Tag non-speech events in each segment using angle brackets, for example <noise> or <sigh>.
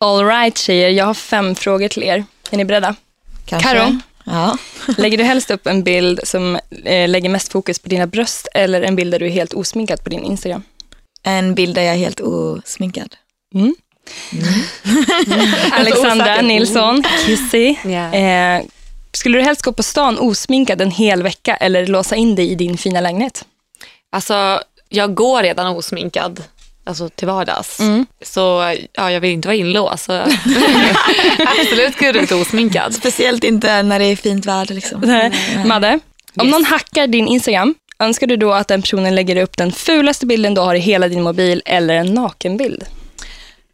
All right tjejer, jag har fem frågor till er. Är ni beredda? Kanske. Karo? Ja. <laughs> Lägger du helst upp en bild som eh, lägger mest fokus på dina bröst eller en bild där du är helt osminkad på din Instagram? En bild där jag är helt osminkad. Mm. <laughs> Alexandra Nilsson, Kissy. Ja. Eh, skulle du helst gå på stan osminkad en hel vecka eller låsa in dig i din fina lägenhet? Alltså, jag går redan osminkad. Alltså till vardags. Mm. Så ja, jag vill inte vara inlåst. Så. <laughs> Absolut skulle du inte osminkad. Speciellt inte när det är fint väder. Liksom. Nej. Madde, om Yes. någon hackar din Instagram, önskar du då att den personen lägger upp den fulaste bilden du har i hela din mobil eller en nakenbild?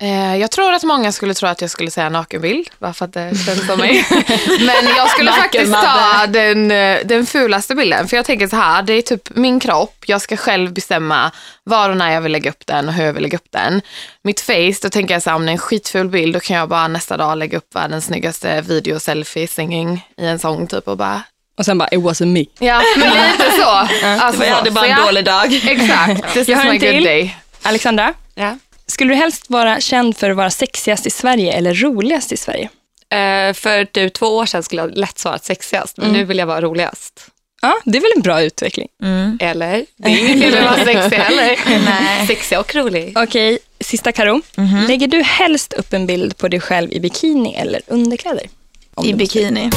Eh, jag tror att många skulle tro att jag skulle säga nakenbild, bara för att det känns som mig. <laughs> Men jag skulle faktiskt ta den, eh, den fulaste bilden. För jag tänker så här, det är typ min kropp, jag ska själv bestämma var och när jag vill lägga upp den och hur jag vill lägga upp den. Mitt face, då tänker jag så här, om det är en skitful bild, då kan jag bara nästa dag lägga upp världens snyggaste video selfie singing i en sång typ och bara Och sen bara, it wasn't me. Ja, men <laughs> lite så. Alltså, Jag hade bara en dålig dag. Exakt, this Jag is har my en good till. day. Alexandra, Ja. Skulle du helst vara känd för att vara sexigast i Sverige eller roligast i Sverige? Eh, för typ två år sedan skulle jag lätt svarat sexigast, men nu vill jag vara roligast. Ja, det är väl en bra utveckling. Mm. Eller? Det är inget fel att vara sexig heller. <laughs> Nej. Sexig och rolig. Okej, sista Karo. Mhm. Lägger du helst upp en bild på dig själv i bikini eller underkläder? Om I du måste.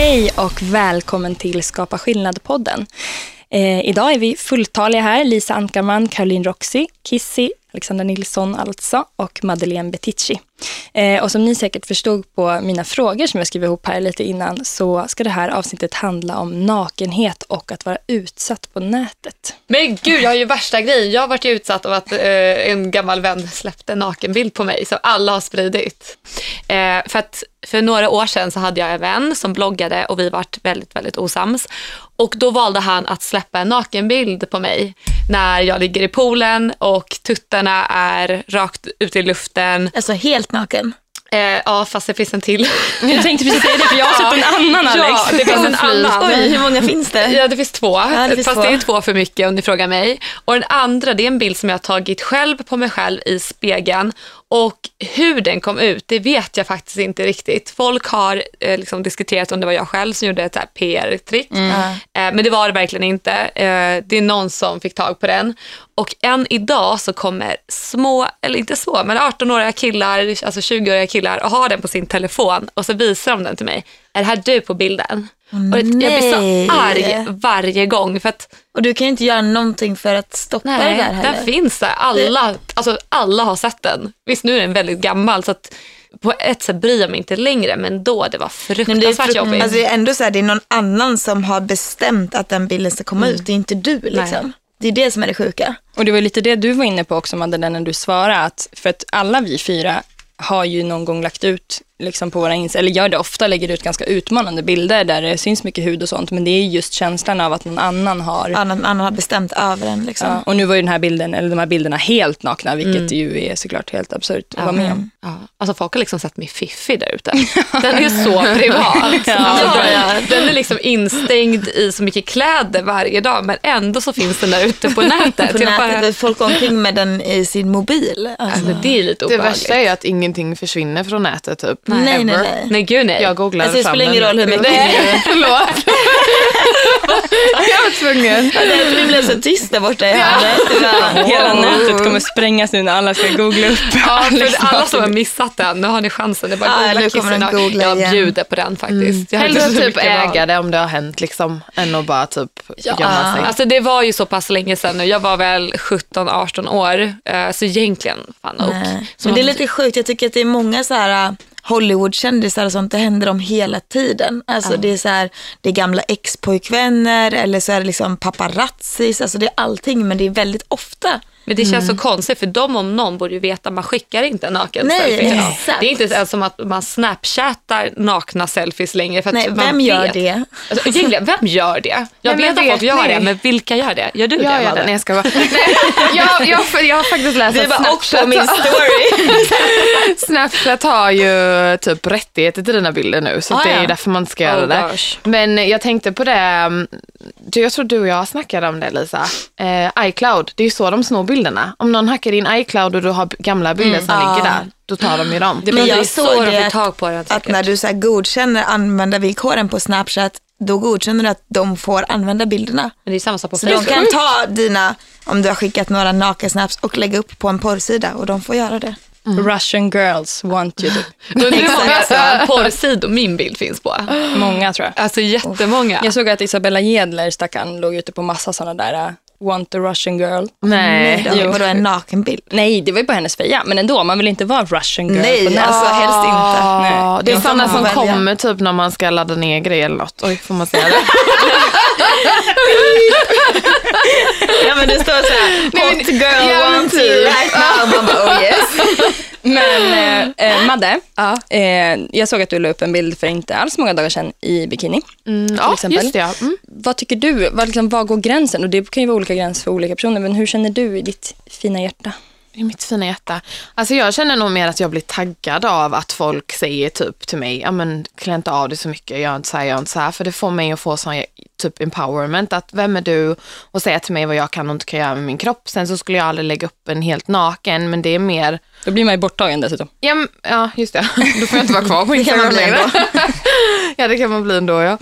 Hej och välkommen till Skapa skillnad-podden. Eh, idag är vi fulltaliga här. Lisa Ankarman, Caroline Roxy, Kissy, Alexandra Nilsson alltså och Madeleine Betici. Eh, och som ni säkert förstod på mina frågor som jag skrev ihop här lite innan så ska det här avsnittet handla om nakenhet och att vara utsatt på nätet. Men gud, jag har ju värsta grejen. Jag har varit utsatt av att eh, en gammal vän släppte en nakenbild på mig som alla har spridit. Eh, för att för några år sedan så hade jag en vän som bloggade och vi vart väldigt, väldigt osams. Och då valde han att släppa en nakenbild på mig när jag ligger i poolen och tuttarna är rakt ut i luften. Alltså helt naken. Eh, ja, fast det finns en till. <laughs> Jag tänkte precis säga det för jag har sett en <laughs> annan Alex. Ja, det finns en <laughs> annan. Oj, hur många finns det? Ja, det finns två. det finns fast två. det är två för mycket om ni frågar mig. Och den andra, det är en bild som jag har tagit själv på mig själv i spegeln. Och hur den kom ut, det vet jag faktiskt inte riktigt. Folk har eh, liksom diskuterat om det var jag själv som gjorde ett PR-trick. Mm. Eh, men det var det verkligen inte. Eh, det är någon som fick tag på den. Och än idag så kommer små, eller inte små, men 18-åriga killar, alltså 20-åriga killar och har den på sin telefon och så visar de den till mig. Är det här du på bilden? och jag blir nej. så arg varje gång för att Och du kan ju inte göra någonting för att stoppa det nej, där heller. den finns där. Alla, alltså, alla har sett den. Visst nu är den väldigt gammal så att på ett sätt bryr jag mig inte längre men då det var Nej, men det, är fruktansvärt fru- jobbigt. alltså, det är ändå så här, det är någon annan som har bestämt att den bilden ska komma ut. Det är inte du liksom. Det är det som är det sjuka. Och det var lite det du var inne på också Madeleine när du svarade. Att för att alla vi fyra har ju någon gång lagt ut liksom på våra ins eller gör det ofta, lägger ut ganska utmanande bilder där det syns mycket hud och sånt. Men det är just känslan av att någon annan har Annan, annan har bestämt över den liksom. Ja, och nu var ju den här bilden, eller de här bilderna helt nakna, vilket ju är såklart helt absurt att vara med om. Ja, alltså folk har liksom sett mig fiffig där ute. <laughs> Den är så privat. Ja, den, är liksom instängd i så mycket kläder varje dag men ändå så finns den där ute på nätet. På Jag bara, nätet, folk går omkring med den i sin mobil. Alltså. alltså, det är lite Det obehagligt. värsta är ju att ingenting försvinner från nätet typ. Nej, nej, nej. Nej gud nej. Jag googlade Alltså, det spelar ingen den. roll hur mycket- Nej, förlåt. <laughs> jag var tvungen. Ja, det det blev så tyst där borta i hörnet. Hela nätet kommer sprängas nu när alla ska googla upp Ja, för alla som har missat den, nu har ni chansen. Det är bara Ja, att googla kommer de kissen. och googla Jag igen. bjuder på den faktiskt. Inte Hellre typ äga det om det har hänt liksom, än att bara typ gömma sig. Alltså det var ju så pass länge sedan nu. Jag var väl 17-18 år. eh, Så egentligen, fan och. Men det är lite sjukt, jag tycker att det är många så här Hollywoodkändisar och sånt, det händer dem hela tiden. Alltså det är så här, det är gamla ex-pojkvänner eller så är det liksom paparazzis, alltså det är allting men det är väldigt ofta. Men det känns så konstigt för de om någon borde ju veta, man skickar inte en naken Nej, selfie exakt. Det är inte ens som att man snapchattar nakna selfies längre. För att Nej, vem gör vet. det? Alltså, egentligen, vem gör det? Jag Nej, vet att folk gör det, men vilka gör det? Gör du Jag det? gör det. Nej, jag ska bara. Nej, jag, jag, jag har faktiskt läst att Snapchat, min story. <laughs> Snapchat har ju typ rättigheter till dina bilder nu. Så Ah, det är ja. därför man ska göra Oh, det. gosh. Men jag tänkte på det, mm, du, jag tror du och jag snackade om det Lisa. Eh, iCloud, det är ju så de snor bilderna. Om någon hackar din iCloud och du har gamla bilder som Ah. ligger där, då tar de ju dem. Det Men blir jag ju så såg de det får att- tag på den Att när du så här godkänner användarvillkoren på Snapchat, då godkänner du att de får använda bilderna. Men det är samma sak på Så de kan ta dina, om du har skickat några nakensnaps och lägga upp på en porrsida och de får göra det. Russian girls want you. Typ. Undrar <laughs> hur många porrsidor min bild finns på. Många tror jag. Alltså jättemånga. Jag såg att Isabella Gedler, stackarn, låg ute på massa sådana där uh, want a Russian girl. Nej. Nej, då, vadå en nakenbild? Nej, det var ju på hennes feja, men ändå, man vill inte vara Russian girl på Nej, nätet. alltså helst inte. Ja, det är sådana som välja. kommer typ när man ska ladda ner grejer eller något. Oj, får man säga det? <laughs> Ja men det står så här, hot girl ja, want to right now. Man bara, oh yes. <laughs> Men eh, eh, Madde, Ja. eh, jag såg att du la upp en bild för inte alls många dagar sedan i bikini. Mm, ja, exempel. just det. Ja. Mm. Vad tycker du? Vad, liksom, vad går gränsen? Och det kan ju vara olika gränser för olika personer, men hur känner du i ditt fina hjärta? I mitt fina hjärta. Alltså jag känner nog mer att jag blir taggad av att folk säger typ till mig, ja men klä inte av dig så mycket, gör inte så här, gör inte så här. För det får mig att få sån typ empowerment, att vem är du och säga till mig vad jag kan och inte kan göra med min kropp. Sen så skulle jag aldrig lägga upp en helt naken, men det är mer, Då blir man ju borttagen dessutom. ja, ja just det, <laughs> då får jag inte vara kvar på Instagram längre. <laughs> ja det kan man bli ändå ja.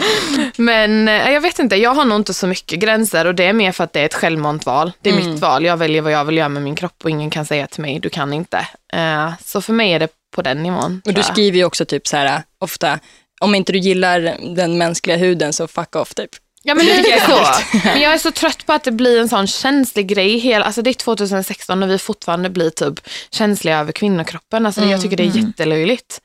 Men eh, jag vet inte, jag har nog inte så mycket gränser och det är mer för att det är ett självmant val. Det är mitt val, jag väljer vad jag vill göra med min kropp och ingen kan säga till mig, du kan inte. Eh, så för mig är det på den nivån. Och du skriver ju också typ så här, ofta, om inte du gillar den mänskliga huden så fuck off typ. Ja men lite så. Men jag är så trött på att det blir en sån känslig grej. Hela, alltså det är 2016 och vi fortfarande blir typ känsliga över kvinnokroppen. Alltså det, jag tycker det är jättelöjligt.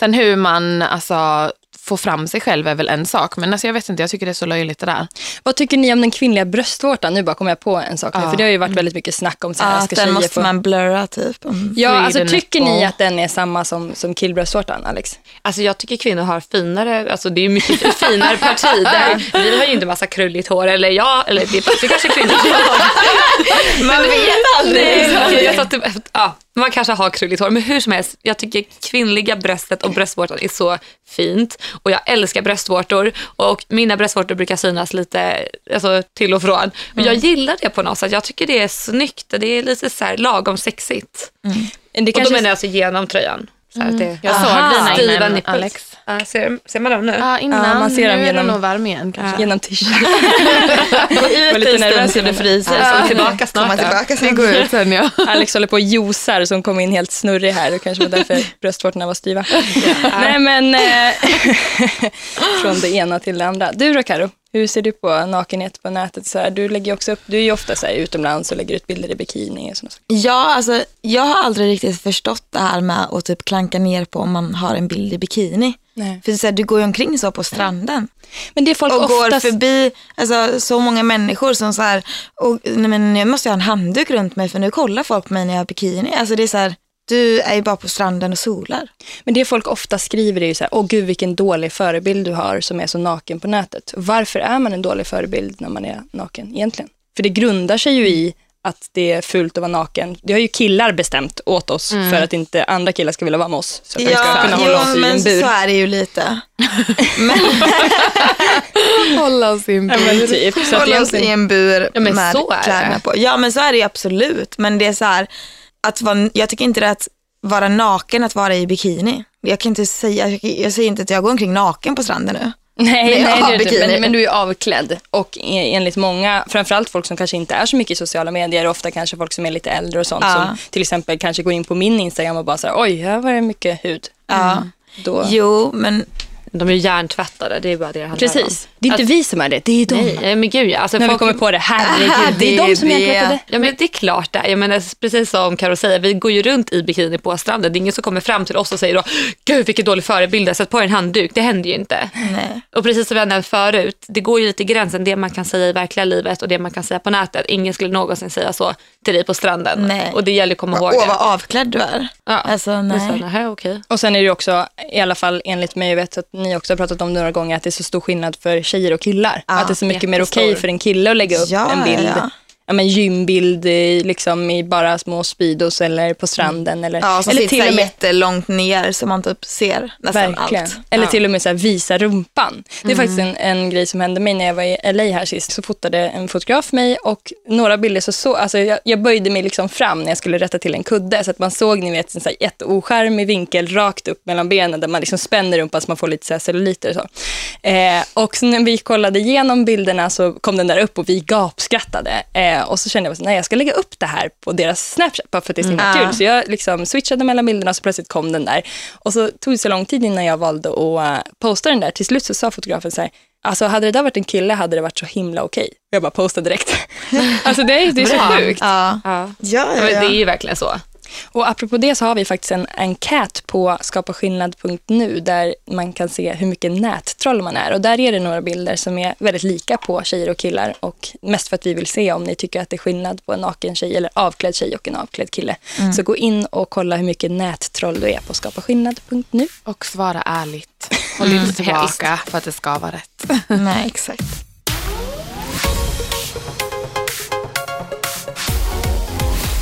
Sen hur man alltså, får fram sig själv är väl en sak. Men alltså jag vet inte, jag tycker det är så löjligt det där. Vad tycker ni om den kvinnliga bröstvårtan? Nu bara kommer jag på en sak, nu, Ja. för det har ju varit väldigt mycket snack om så här, Ja, ska den måste få... man blurra typ. Mm. Ja, alltså tycker ni att den är samma som, som killbröstvårtan, Alex? Alltså jag tycker kvinnor har finare, alltså det är mycket finare parti där. <laughs> Vi har ju inte massa krulligt hår, eller jag, eller det, det kanske kvinnor har. <laughs> Man vet aldrig. Nej, jag sa typ, ja, man kanske har krulligt hår, men hur som helst, jag tycker kvinnliga bröstet och bröstvårtan är så fint. Och jag älskar bröstvårtor och mina bröstvårtor brukar synas lite alltså, till och från. Men jag gillar det på något sätt. Jag tycker det är snyggt och det är lite så här lagom sexigt. Det Och då menar jag alltså genom tröjan. Så att det, Jag Aha. såg dina innan, nipples. Alex. Ja, ser, ser man dem nu? Ja, innan. Ja, man ser dem nu är genom- det nog varm igen kanske. Genom t-shirt. <laughs> Gå var lite nervös så du innan. fryser. Ja, så tillbaka Komma snart. då. tillbaka Det sen. går ut sen ja. <laughs> Alex håller på och josar som kom in helt snurrig här. Det kanske var därför bröstvårtorna var styva. Nej men, eh, <laughs> från det ena till det andra. Du då Karo, hur ser du på nakenhet på nätet? Så här, du lägger också upp, du är ju ofta så här, utomlands och lägger ut bilder i bikini och sådana saker. Ja, alltså jag har aldrig riktigt förstått det här med att typ klanka ner på om man har en bild i bikini. Nej. För så här, du går ju omkring så på stranden Men det är folk och går oftast... förbi alltså, så många människor som så här, och, nej, men jag måste ha en handduk runt mig för nu kollar folk på mig när jag har bikini. Alltså det är så här, du är ju bara på stranden och solar. Men det folk ofta skriver är ju så här, åh gud vilken dålig förebild du har som är så naken på nätet. Varför är man en dålig förebild när man är naken egentligen? För det grundar sig ju i att det är fult att vara naken. Det har ju killar bestämt åt oss för att inte andra killar ska vilja vara med oss. Så att vi ska kunna hålla oss i men en bur. så är det ju lite. <laughs> Men <laughs> Hålla oss in Ja, men typ. Så att hålla oss i en bur Ja, med kläderna på. Ja men så är det ju absolut. Men det är så här, att vara, jag tycker inte det är att vara naken att vara i bikini. Jag kan inte säga, jag, säger inte att jag går omkring naken på stranden nu. nej, Nej, nej, bikini. men, men du är avklädd. Och e- enligt många, framförallt folk som kanske inte är så mycket i sociala medier, ofta kanske folk som är lite äldre och sånt, Ja. som till exempel kanske går in på min Instagram och bara här, oj, här var det mycket hud. Ja. Då, Jo, men De är ju hjärntvättade, det är bara det det handlar om. Det är inte Alltså, vi som är det, det är de. Nej, men gud ja. Alltså, När vi folk- kommer på det, herregud. <laughs> Det är det är de som är det. Ja men det är klart det. Jag menar, precis som Karo säger, vi går ju runt i bikini på stranden. Det är ingen som kommer fram till oss och säger då, gud vilken dålig förebild, sätt på en handduk. Det händer ju inte. Nej. Och precis som vi har nämnt förut, det går ju lite gränsen det man kan säga i verkliga livet och det man kan säga på nätet. Ingen skulle någonsin säga så till dig på stranden. Nej. Och det gäller att komma ihåg Åh det. vad avklädd du är. Ja. Alltså nej. nähä, okej. Och sen är det ju också, i alla fall enligt mig, jag vet att ni också har pratat om det några gånger, att det är så stor skillnad för tjejer och killar. Ja, att det är så mycket mer okej för en kille att lägga upp Ja, en bild, ja, ja, ja. men gymbild i, liksom, i bara små speedos eller på stranden. Eller, Ja, som eller sitter till och med jättelångt ner så man typ ser nästan Verkligen. allt. Eller Ja. till och med så här, visa rumpan. Det är faktiskt en, en grej som hände mig när jag var i LA här sist. Så fotade en fotograf mig och några bilder så, så alltså jag, jag böjde mig liksom fram när jag skulle rätta till en kudde så att man såg ni vet, en så här jätteoskärmig vinkel rakt upp mellan benen där man liksom spänner rumpan så man får lite så här celluliter och så. Eh, och så när vi kollade igenom bilderna så kom den där upp och vi gapskrattade. Eh, och så kände jag att nej, jag ska lägga upp det här på deras Snapchat bara för att det är så himla Mm. kul. Så jag liksom switchade mellan bilderna och så plötsligt kom den där. Och så tog det så lång tid innan jag valde att uh, posta den där. Till slut så sa fotografen så här, alltså hade det där varit en kille hade det varit så himla okej. Jag bara postade direkt. <laughs> alltså det är, det är så sjukt. Ja. Ja. Ja, Ja, ja, men ja. det är ju verkligen så. Och apropå det så har vi faktiskt en enkät på skapaskillnad.nu där man kan se hur mycket nättroll man är. Och där är det några bilder som är väldigt lika på tjejer och killar. Och mest för att vi vill se om ni tycker att det är skillnad på en naken tjej eller avklädd tjej och en avklädd kille. Så gå in och kolla hur mycket nättroll du är på skapaskillnad.nu. Och svara ärligt. Håll inte tillbaka för att det ska vara rätt. <laughs> Nej, <laughs> exakt.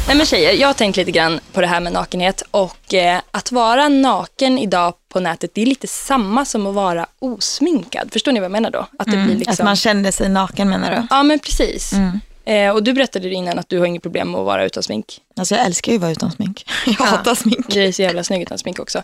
Nej men tjejer, jag har tänkt lite grann på det här med nakenhet och eh, att vara naken idag på nätet, det är lite samma som att vara osminkad. Förstår ni vad jag menar då? Att det blir Att liksom... man kände sig naken menar du? Ja men precis. Eh, och du berättade innan att du har inget problem med att vara utan smink. Alltså jag älskar ju att vara utan smink. <laughs> Jag hatar smink. Du är så jävla snygg utan smink också.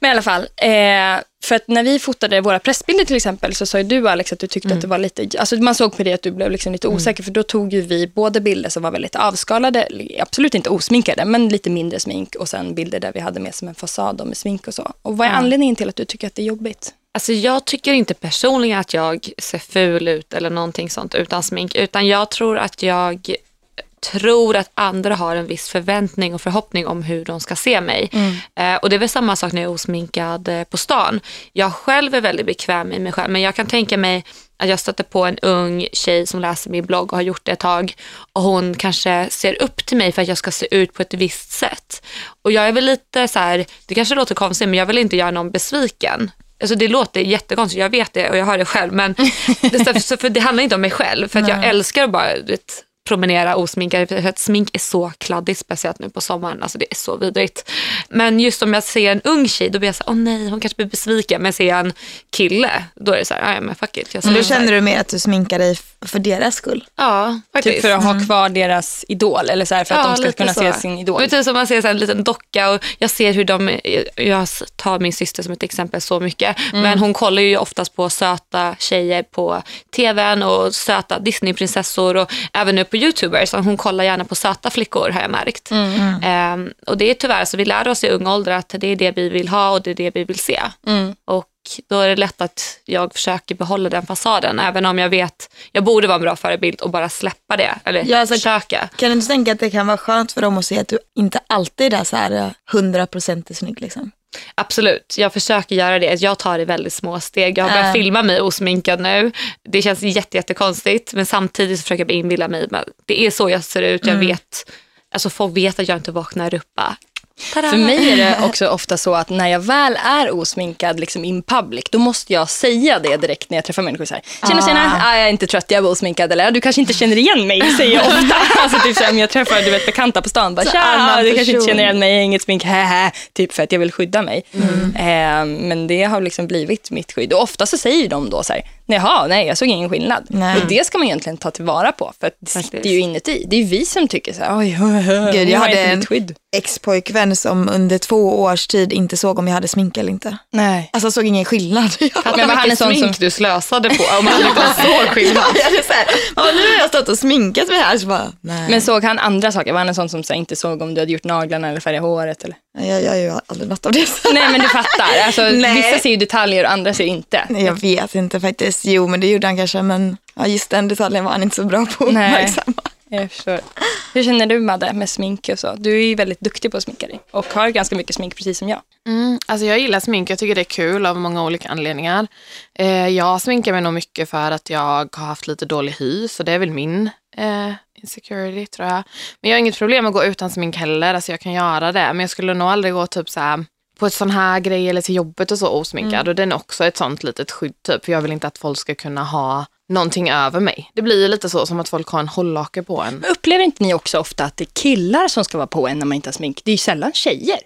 Men i alla fall, eh, för att när vi fotade våra pressbilder till exempel så sa ju du Alex att du tyckte att det var lite, alltså man såg på det att du blev liksom lite osäker för då tog ju vi både bilder som var väldigt avskalade, absolut inte osminkade men lite mindre smink och sen bilder där vi hade med som en fasad och med smink och så. Och vad är anledningen till att du tycker att det är jobbigt? Alltså jag tycker inte personligen att jag ser ful ut eller någonting sånt utan smink. Utan jag tror att jag tror att andra har en viss förväntning och förhoppning om hur de ska se mig. Eh, och det är väl samma sak när jag är osminkad eh, på stan. Jag själv är väldigt bekväm i mig själv men jag kan tänka mig att jag stöter på en ung tjej som läser min blogg och har gjort det ett tag och hon kanske ser upp till mig för att jag ska se ut på ett visst sätt. Och jag är väl lite så här, det kanske låter konstigt men jag vill inte göra någon besviken. Alltså det låter jättekonstigt, jag vet det och jag har det själv. Men det, för det handlar inte om mig själv. För att jag älskar att bara vet, promenera osminkad. För att smink är så kladdigt, speciellt nu på sommaren. Alltså det är så vidrigt. Men just om jag ser en ung tjej, då blir jag så här, åh nej, hon kanske blir besviken. Men ser jag en kille, då är det så här, ja men fuck it. Jag Men då känner du mer att du sminkar dig för deras skull? Ja, faktiskt. Typ för att ha kvar deras idol eller så här, för att de ska kunna så. se sin idol. Men typ som man ser så här en liten docka och jag ser hur de, jag tar min syster som ett exempel så mycket, Mm. men hon kollar ju oftast på söta tjejer på tvn och söta Disneyprinsessor och även nu på youtubers, så hon kollar gärna på söta flickor har jag märkt. Mm. Ehm, och det är tyvärr så vi lär oss i ung ålder att det är det vi vill ha och det är det vi vill se. Mm. Och då är det lätt att jag försöker behålla den fasaden, även om jag vet, jag borde vara en bra förebild och bara släppa det, eller Ja, alltså- försöka. Kan du inte tänka att det kan vara skönt för dem att se att du inte alltid är så här eh, 100% snygg liksom? Absolut, jag försöker göra det. Jag tar det väldigt små steg. Jag har börjat Äh. filma mig osminkad nu. Det känns jätte, jättekonstigt men samtidigt så försöker jag inbilla mig att det är så jag ser ut. Jag vet, alltså folk vet att jag inte vaknar upp bara, tada. För mig är det också ofta så att när jag väl är osminkad liksom in public, då måste jag säga det direkt när jag träffar människor. Så här, tjena, tjena, ah, jag är inte trött, jag är osminkad. Eller du kanske inte känner igen mig, säger jag ofta. <laughs> alltså, typ så här, om jag träffar du vet, bekanta på stan, bara, tja, du kanske inte känner igen mig, jag har inget smink, hähä. Typ för att jag vill skydda mig. Eh, men det har liksom blivit mitt skydd. Och ofta så säger de då så här, jaha, nej, jag såg ingen skillnad. Nej. Och det ska man egentligen ta tillvara på, för att det Faktiskt. sitter ju inuti. Det är ju vi som tycker så här, oj, Gud, nu jag har hade inte en skydd. ex-pojkvän som under två års tid inte såg om jag hade smink eller inte. Nej. Alltså såg ingen skillnad. <laughs> Men var han en vilket sån smink som- du slösade på om han inte <laughs> såg skillnad. jag är så här, "Ja, nu är har stått och sminkat mig här så bara, nej. Men såg han andra saker? Var han en sån som så här, inte såg om du hade gjort naglarna eller färgat håret? Eller? Jag, jag gör ju aldrig något av det. Nej men du fattar. Alltså, <laughs> Nej. vissa ser ju detaljer och andra ser inte. Nej, jag vet inte faktiskt. Jo, men det gjorde han kanske, men ja, just den detaljen var han inte så bra på att Nej. uppmärksamma. Jag förstår. Hur känner du Madde med smink och så? Du är ju väldigt duktig på att sminka dig och har ganska mycket smink precis som jag. Mm, alltså jag gillar smink, jag tycker det är kul av många olika anledningar. Eh, jag sminkar mig nog mycket för att jag har haft lite dålig hy, så det är väl min eh, insecurity tror jag. Men jag har inget problem att gå utan smink heller, alltså jag kan göra det. Men jag skulle nog aldrig gå typ så här på ett sån här grej eller till jobbet och så osminkad. Och den är också ett sånt litet skydd typ, för jag vill inte att folk ska kunna ha någonting över mig. Det blir ju lite så som att folk har en hållhake på en. Men upplever inte ni också ofta att det är killar som ska vara på en när man inte har smink? Det är ju sällan tjejer.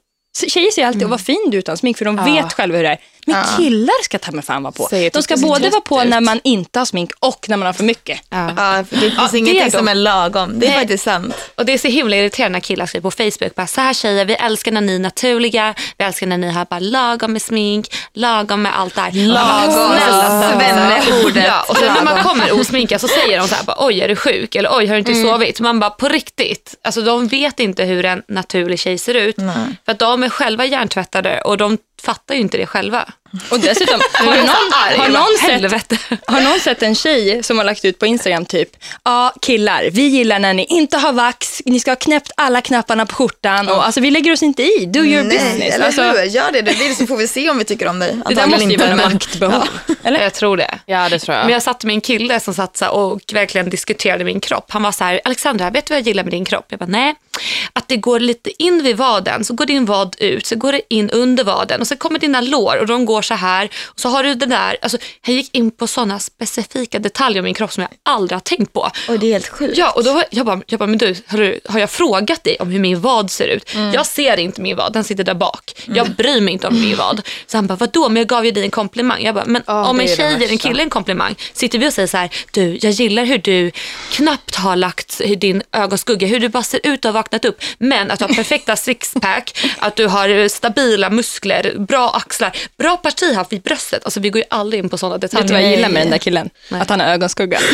Tjejer säger alltid, mm. vad fin du är utan smink, för de Ja. vet själva hur det är. Men Ja. killar ska ta med fan vara på. De ska både vara på ut. när man inte har smink och när man har för mycket. Ja. Ja, för det finns Ja, det ingenting är som är lagom. Det är Nej. faktiskt sant. Och det är så himla irriterande när killar skriver på Facebook, bara, så här tjejer, vi älskar när ni är naturliga, vi älskar när ni har bara lagom med smink, lagom med allt det här. Lagom, Snälla, svenneordet. Ja, och sen när man kommer osminkad så säger de så här, bara, oj är du sjuk eller oj har du inte sovit? Man bara på riktigt, alltså de vet inte hur en naturlig tjej ser ut. Nej. För att de är själva hjärntvättade och de fattar ju inte det själva. Och dessutom, <laughs> har någon, har, någon sett, har någon sett en tjej som har lagt ut på Instagram typ, ja killar, vi gillar när ni inte har vax, ni ska ha knäppt alla knapparna på skjortan och alltså vi lägger oss inte i, do your Nej, business. eller Alltså, hur? Gör det du vill så får vi se om vi tycker om dig. det där måste ju inte, vara men- maktbehov. <laughs> Eller? Jag tror det. Ja, det tror jag. Men jag satt med en kille som satt så och verkligen diskuterade min kropp. Han var så här, Alexandra, vet du vad jag gillar med din kropp? Jag bara, nej. Att det går lite in vid vaden, så går din vad ut, så går det in under vaden och så kommer dina lår och de går så här. Och så har du det där, alltså, han gick in på sådana specifika detaljer om min kropp som jag aldrig har tänkt på. Oj, det är helt sjukt. Ja, och då var- jag bara, jag bara men du, har, du, har jag frågat dig om hur min vad ser ut? Jag ser inte min vad, den sitter där bak. Jag bryr mig inte om min vad. Så han bara, vadå, men jag gav ju dig en komplimang. Jag bara, men Ja, om en tjej ger en kille en komplimang, sitter vi och säger så här, du, jag gillar hur du knappt har lagt din ögonskugga, hur du bara ser ut och har vaknat upp, men att du har perfekta <laughs> sixpack, att du har stabila muskler, bra axlar, bra parti här vid bröstet. Alltså vi går ju aldrig in på sådana detaljer. Vet du vad jag Nej. gillar med den där killen? Att han har ögonskugga. <laughs>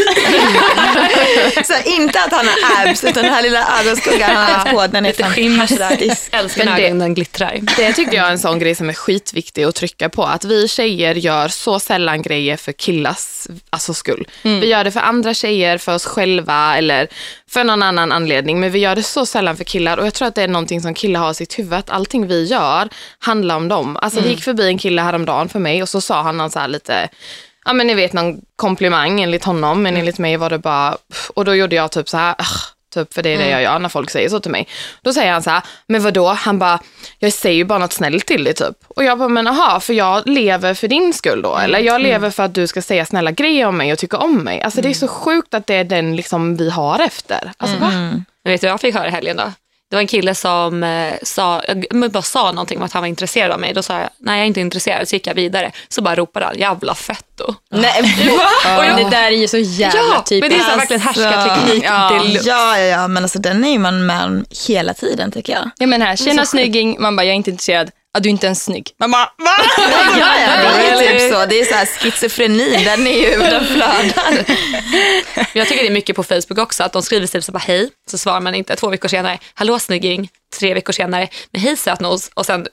Så inte att han har abs, utan den här lilla ögonskuggan han har haft på, den är fantastisk. <laughs> Älskar när det- ögonen glittrar. Det tycker jag är en sån grej som är skitviktig att trycka på. Att vi tjejer gör så sällan grejer för killars alltså, skull. Vi gör det för andra tjejer, för oss själva eller för någon annan anledning. Men vi gör det så sällan för killar och jag tror att det är någonting som killar har i sitt huvud. Att allting vi gör handlar om dem. Alltså det gick förbi en kille häromdagen för mig och så sa han någon så här lite Ja men ni vet någon komplimang enligt honom men enligt mig var det bara, och då gjorde jag typ så här, typ för det är det jag gör när folk säger så till mig. Då säger han så här, men vadå? Han bara, jag säger ju bara något snällt till dig typ. Och jag bara, men aha, för jag lever för din skull då? Eller jag lever för att du ska säga snälla grejer om mig och tycka om mig. Alltså det är så sjukt att det är den liksom vi har efter. Alltså va? Men vet du vad jag fick höra i helgen då? Det var en kille som eh, sa, men bara sa någonting om att han var intresserad av mig. Då sa jag, nej jag är inte intresserad. Så gick jag vidare. Så bara ropade han, jävla fetto. Nej? Och det där är ju så jävla Ja, men typiskt. det är så här verkligen Alltså, härskarteknik ja. deluxe. Ja, ja, ja, men alltså den är ju man med om hela tiden tycker jag. Ja men här, tjena snygging, man bara jag är inte intresserad. Ja, du är inte ens snygg. Man bara va? <laughs> Ja, ja, det är typ så. Det är så här schizofreni, den är ju, <laughs> den flödar. Jag tycker det är mycket på Facebook också, att de skriver typ så bara hej, så svarar man inte. Två veckor senare, hallå snygging. Tre veckor senare, men hej sötnos. Och sen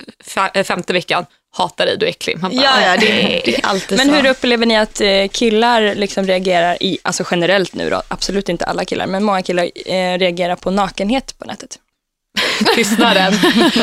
eh, femte veckan, hatar dig, du är äcklig. Man bara, Ja, ja, det, det är alltid Men så. hur upplever ni att eh, killar liksom reagerar i, alltså generellt nu då, absolut inte alla killar, men många killar eh, reagerar på nakenhet på nätet? <laughs> tystnaden.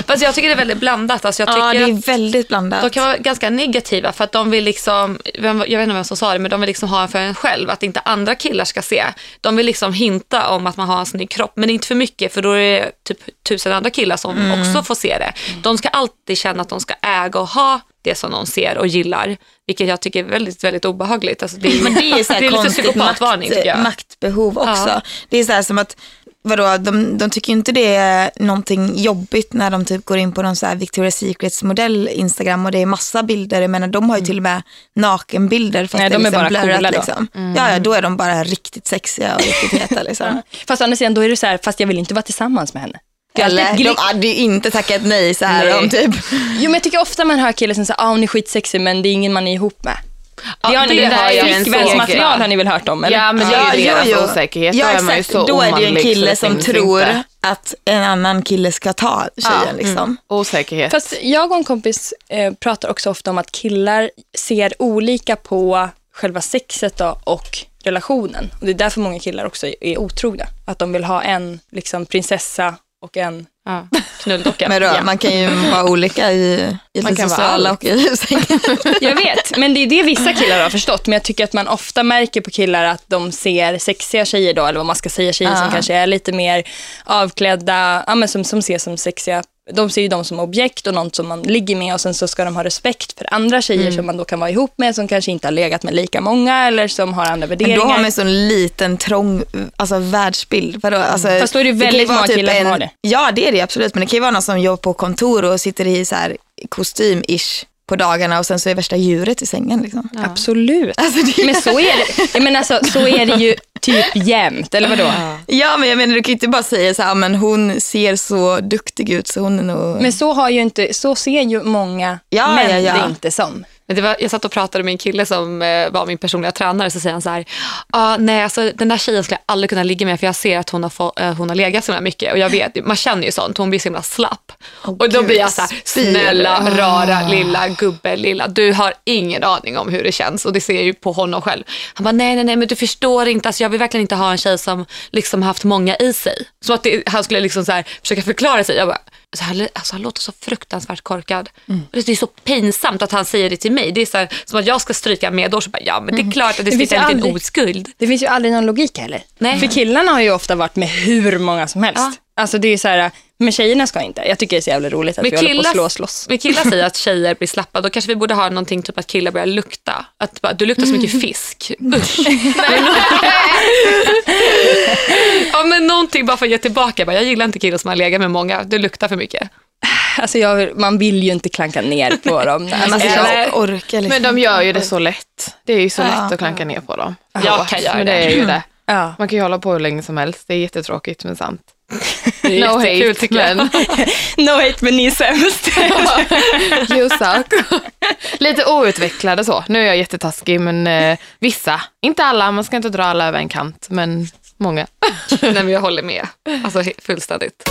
Fast jag tycker det är väldigt blandat. Alltså jag tycker Ja, det är väldigt blandat. de kan vara ganska negativa för att de vill liksom, jag vet inte vem som sa det, men de vill liksom ha en för en själv, att inte andra killar ska se. De vill liksom hinta om att man har en snygg kropp, men inte för mycket för då är det typ tusen andra killar som också får se det. De ska alltid känna att de ska äga och ha det som de ser och gillar, vilket jag tycker är väldigt, väldigt obehagligt. Alltså det, är, Men det är så här <laughs> det är lite psykopatvarning jag. maktbehov också. Ja. Det är så här som att Vadå, de, de tycker inte det är någonting jobbigt när de typ går in på någon så här Victoria's Secrets modell Instagram och det är massa bilder. Jag menar, de har ju till och med nakenbilder fast Nej, det de är liksom bara blurrat, coola då. liksom. Ja, ja, då är de bara riktigt sexiga och riktigt heta liksom. <laughs> Fast å andra sidan, då är det så här, fast jag vill inte vara tillsammans med henne. Eller, de hade ju inte tackat nej så här Nej. om typ. Jo men jag tycker ofta man hör killar som säger, ah, hon är skitsexig men det är ingen man är ihop med. Det har ni det ju hört, en såg. har ni väl hört om? Eller? Ja, men det är ju deras osäkerhet. Ja, Då är exakt. så Då är det ju en kille det som tror inte. att en annan kille ska ta tjejen. Liksom. Osäkerhet. Fast jag och en kompis eh, pratar också ofta om att killar ser olika på själva sexet då och relationen. Och det är därför många killar också är otrogna. Att de vill ha en liksom, prinsessa och en Ja, knulldocka. <laughs> Men då, Ja. man kan ju vara olika i, i Man det kan sociala och i sängen. <laughs> Jag vet, men det är det vissa killar har förstått. Men jag tycker att man ofta märker på killar att de ser sexiga tjejer då, eller vad man ska säga, tjejer som Ah. kanske är lite mer avklädda, ja, men som, som ses som sexiga. De ser ju dem som objekt och något som man ligger med och sen så ska de ha respekt för andra tjejer Mm. som man då kan vara ihop med som kanske inte har legat med lika många eller som har andra Men värderingar. då har man en sån liten trång alltså, världsbild. Vadå? Alltså, Fast då är det väldigt vara många killar som en, har det. Ja, det är det absolut. Men det kan ju vara någon som jobbar på kontor och sitter i så här kostym-ish på dagarna och sen så är värsta djuret i sängen. Liksom. Absolut. Alltså, det, Men så är det, jag menar, alltså, så är det ju typ jämt, eller vadå? ja, men jag menar du kan ju inte bara säga så här, men hon ser så duktig ut så hon är nog... Men så, har ju inte, så ser ju många Ja, män ja, ja. det inte som. Men det var, jag satt och pratade med en kille som eh, var min personliga tränare så säger han så här, ah, nej alltså den där tjejen skulle jag aldrig kunna ligga med för jag ser att hon har, få, eh, hon har legat så himla mycket och jag vet, man känner ju sånt, hon blir så himla slapp. och då gud, blir jag så här, snälla rara lilla gubbe lilla, du har ingen aning om hur det känns och det ser jag ju på honom själv. Han bara, nej nej nej men du förstår inte, alltså, jag vill verkligen inte ha en tjej som liksom haft många i sig. Så att det, han skulle liksom så här, försöka förklara sig. Jag bara, så här, alltså, han låter så fruktansvärt korkad. Mm. Och Det är så pinsamt att han säger det till mig. Det är så här, som att jag ska stryka med och så bara, ja men det är klart att det, Det finns finns en liten oskuld. Det finns ju aldrig någon logik heller. Nej. För killarna har ju ofta varit med hur många som helst. Ja. Alltså det är så här, men tjejerna ska inte. Jag tycker det är så jävla roligt att Men vi håller på killar- att slå oss loss. Men killar säger att <laughs> tjejer blir slappa, då kanske vi borde ha någonting typ att killar börjar lukta. Att bara, du luktar så mycket <laughs> fisk. Usch. <laughs> ja men någonting bara för att ge tillbaka. Bara, jag gillar inte killar som har legat med många, du luktar för mycket. Alltså jag, man vill ju inte klanka ner på dem. Men alltså, Eller- jag orkar liksom. Men de gör ju det så lätt. Det är ju så Ja. lätt att klanka ner på dem. Jag kan göra men det. det. är ju det. Ja. Man kan ju hålla på hur länge som helst. Det är jättetråkigt men sant. Det är <laughs> No hate, tycker men <laughs> No hate, men ni är sämst. <laughs> you suck. Lite outvecklade så. Nu är jag jättetaskig men eh, vissa, inte alla, man ska inte dra alla över en kant, men många. Nej men jag håller med. Alltså fullständigt.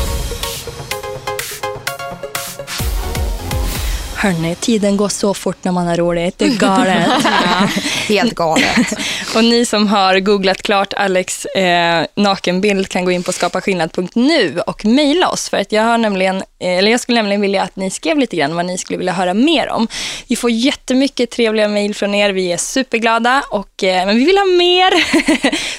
Hörni, tiden går så fort när man har roligt. Det är galet. <laughs> Helt galet. <laughs> Och ni som har googlat klart Alex eh, nakenbild kan gå in på skapaskillnad.nu och mejla oss. För att jag, har nämligen, eh, eller jag skulle nämligen vilja att ni skrev lite grann vad ni skulle vilja höra mer om. Vi får jättemycket trevliga mejl från er. Vi är superglada, och, eh, men vi vill ha mer.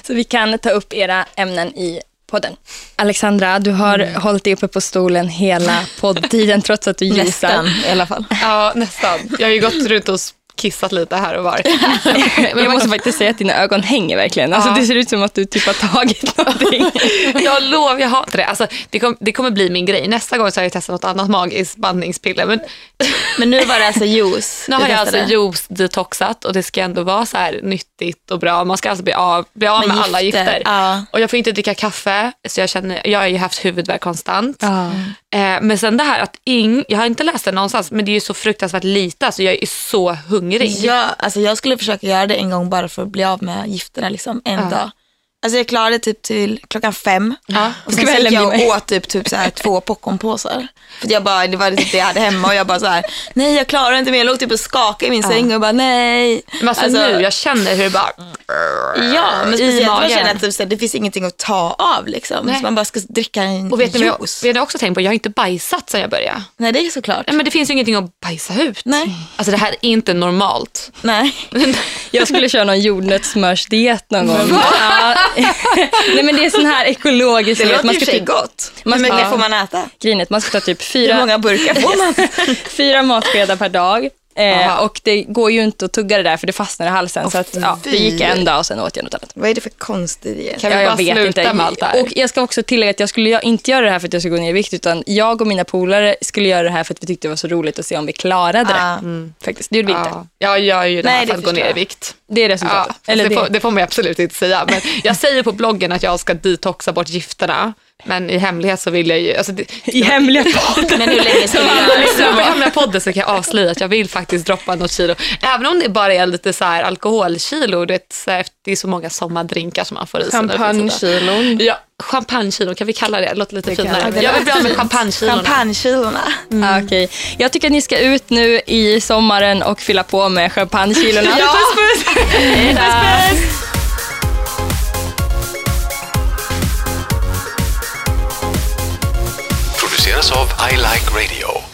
<laughs> Så vi kan ta upp era ämnen i podden. Alexandra, du har hållit dig uppe på stolen hela poddtiden trots att du <laughs> gissar. Nästan i alla fall. Ja nästan. Jag har ju gått runt och kissat lite här och var. <laughs> Men jag måste faktiskt säga att dina ögon hänger verkligen. Alltså, Ja. Det ser ut som att du typ har tagit någonting. <laughs> Jag lovar, jag hatar det. Alltså, det, kom, det kommer bli min grej. Nästa gång så har jag testat något annat magiskt bandningspiller. Men <laughs> Men nu var det alltså juice. nu har jag alltså juice detoxat och det ska ändå vara så här nyttigt och bra. Man ska alltså bli av, bli av med, Med alla gifter, gifter. ja. Och jag får inte dricka kaffe, så jag känner, jag har ju haft huvudvärk konstant. Ja. Eh, men sen det här att ing, jag har inte läst det någonstans, men det är ju så fruktansvärt lite, alltså jag är så hungrig. Ja, alltså jag skulle försöka göra det en gång bara för att bli av med gifterna liksom, en dag. Alltså jag klarade typ till klockan fem. Ja. Och sen gick jag och åt typ, typ så här två popcornpåsar. För jag bara, det var typ det jag hade hemma och jag bara så här, nej jag klarar inte mer. Jag låg typ och skakade i min säng och bara nej. Men alltså, nu, jag känner hur det bara... Ja, men speciellt man känner att typ, så här, det finns ingenting att ta av liksom. Nej. Så man bara ska dricka en Och vet ni vad jag, juice. vet ni också tänkt på? Jag har inte bajsat sedan jag började. Nej, det är såklart. Nej, men det finns ju ingenting att bajsa ut. Nej. Alltså det här är inte normalt. Nej. <laughs> Jag skulle köra någon jordnötssmörsdiet någon gång. <laughs> <laughs> Nej men det är sån här ekologiskt. Det låter och för sig typ, gott. man Hur ska- mycket ja. får man äta? grinet, man ska ta typ Hur fyra, många burkar får man? <laughs> fyra matskedar per dag. Eh, och det går ju inte att tugga det där för det fastnar i halsen. så att, ja, det gick en dag och sen åt jag något annat. Vad är det för konstig diet? Kan vi bara sluta med allt det här? Och jag ska också tillägga att jag skulle inte göra det här för att jag ska gå ner i vikt utan jag och mina polare skulle göra det här för att vi tyckte det var så roligt att se om vi klarade det. Ah. Faktiskt. Det gjorde vi inte. Ja, jag gör ju det här för att gå ner i vikt. Det är Ja, resultatet. Eller det, det. får, det får man absolut inte säga. Men jag säger på bloggen att jag ska detoxa bort gifterna. Men i hemlighet så vill jag ju... Alltså, det, I hemliga podden. Men hur länge ska du göra det? <laughs> Lyssna på hemliga podden så kan jag avslöja att jag vill faktiskt droppa något kilo. Även om det bara är lite så här alkoholkilo. Du vet, så här, det är så många sommardrinkar som man får i sig. Champagnekilon. Ja, champagnekilon, kan vi kalla det? Låter lite finare. vi. Jag vill bli av med champagnekilona. Champagnekilorna. Ah, Okej. Jag tycker att ni ska ut nu i sommaren och fylla på med champagnekilorna. Ja. Puss puss! Hej då! Av I Like Radio.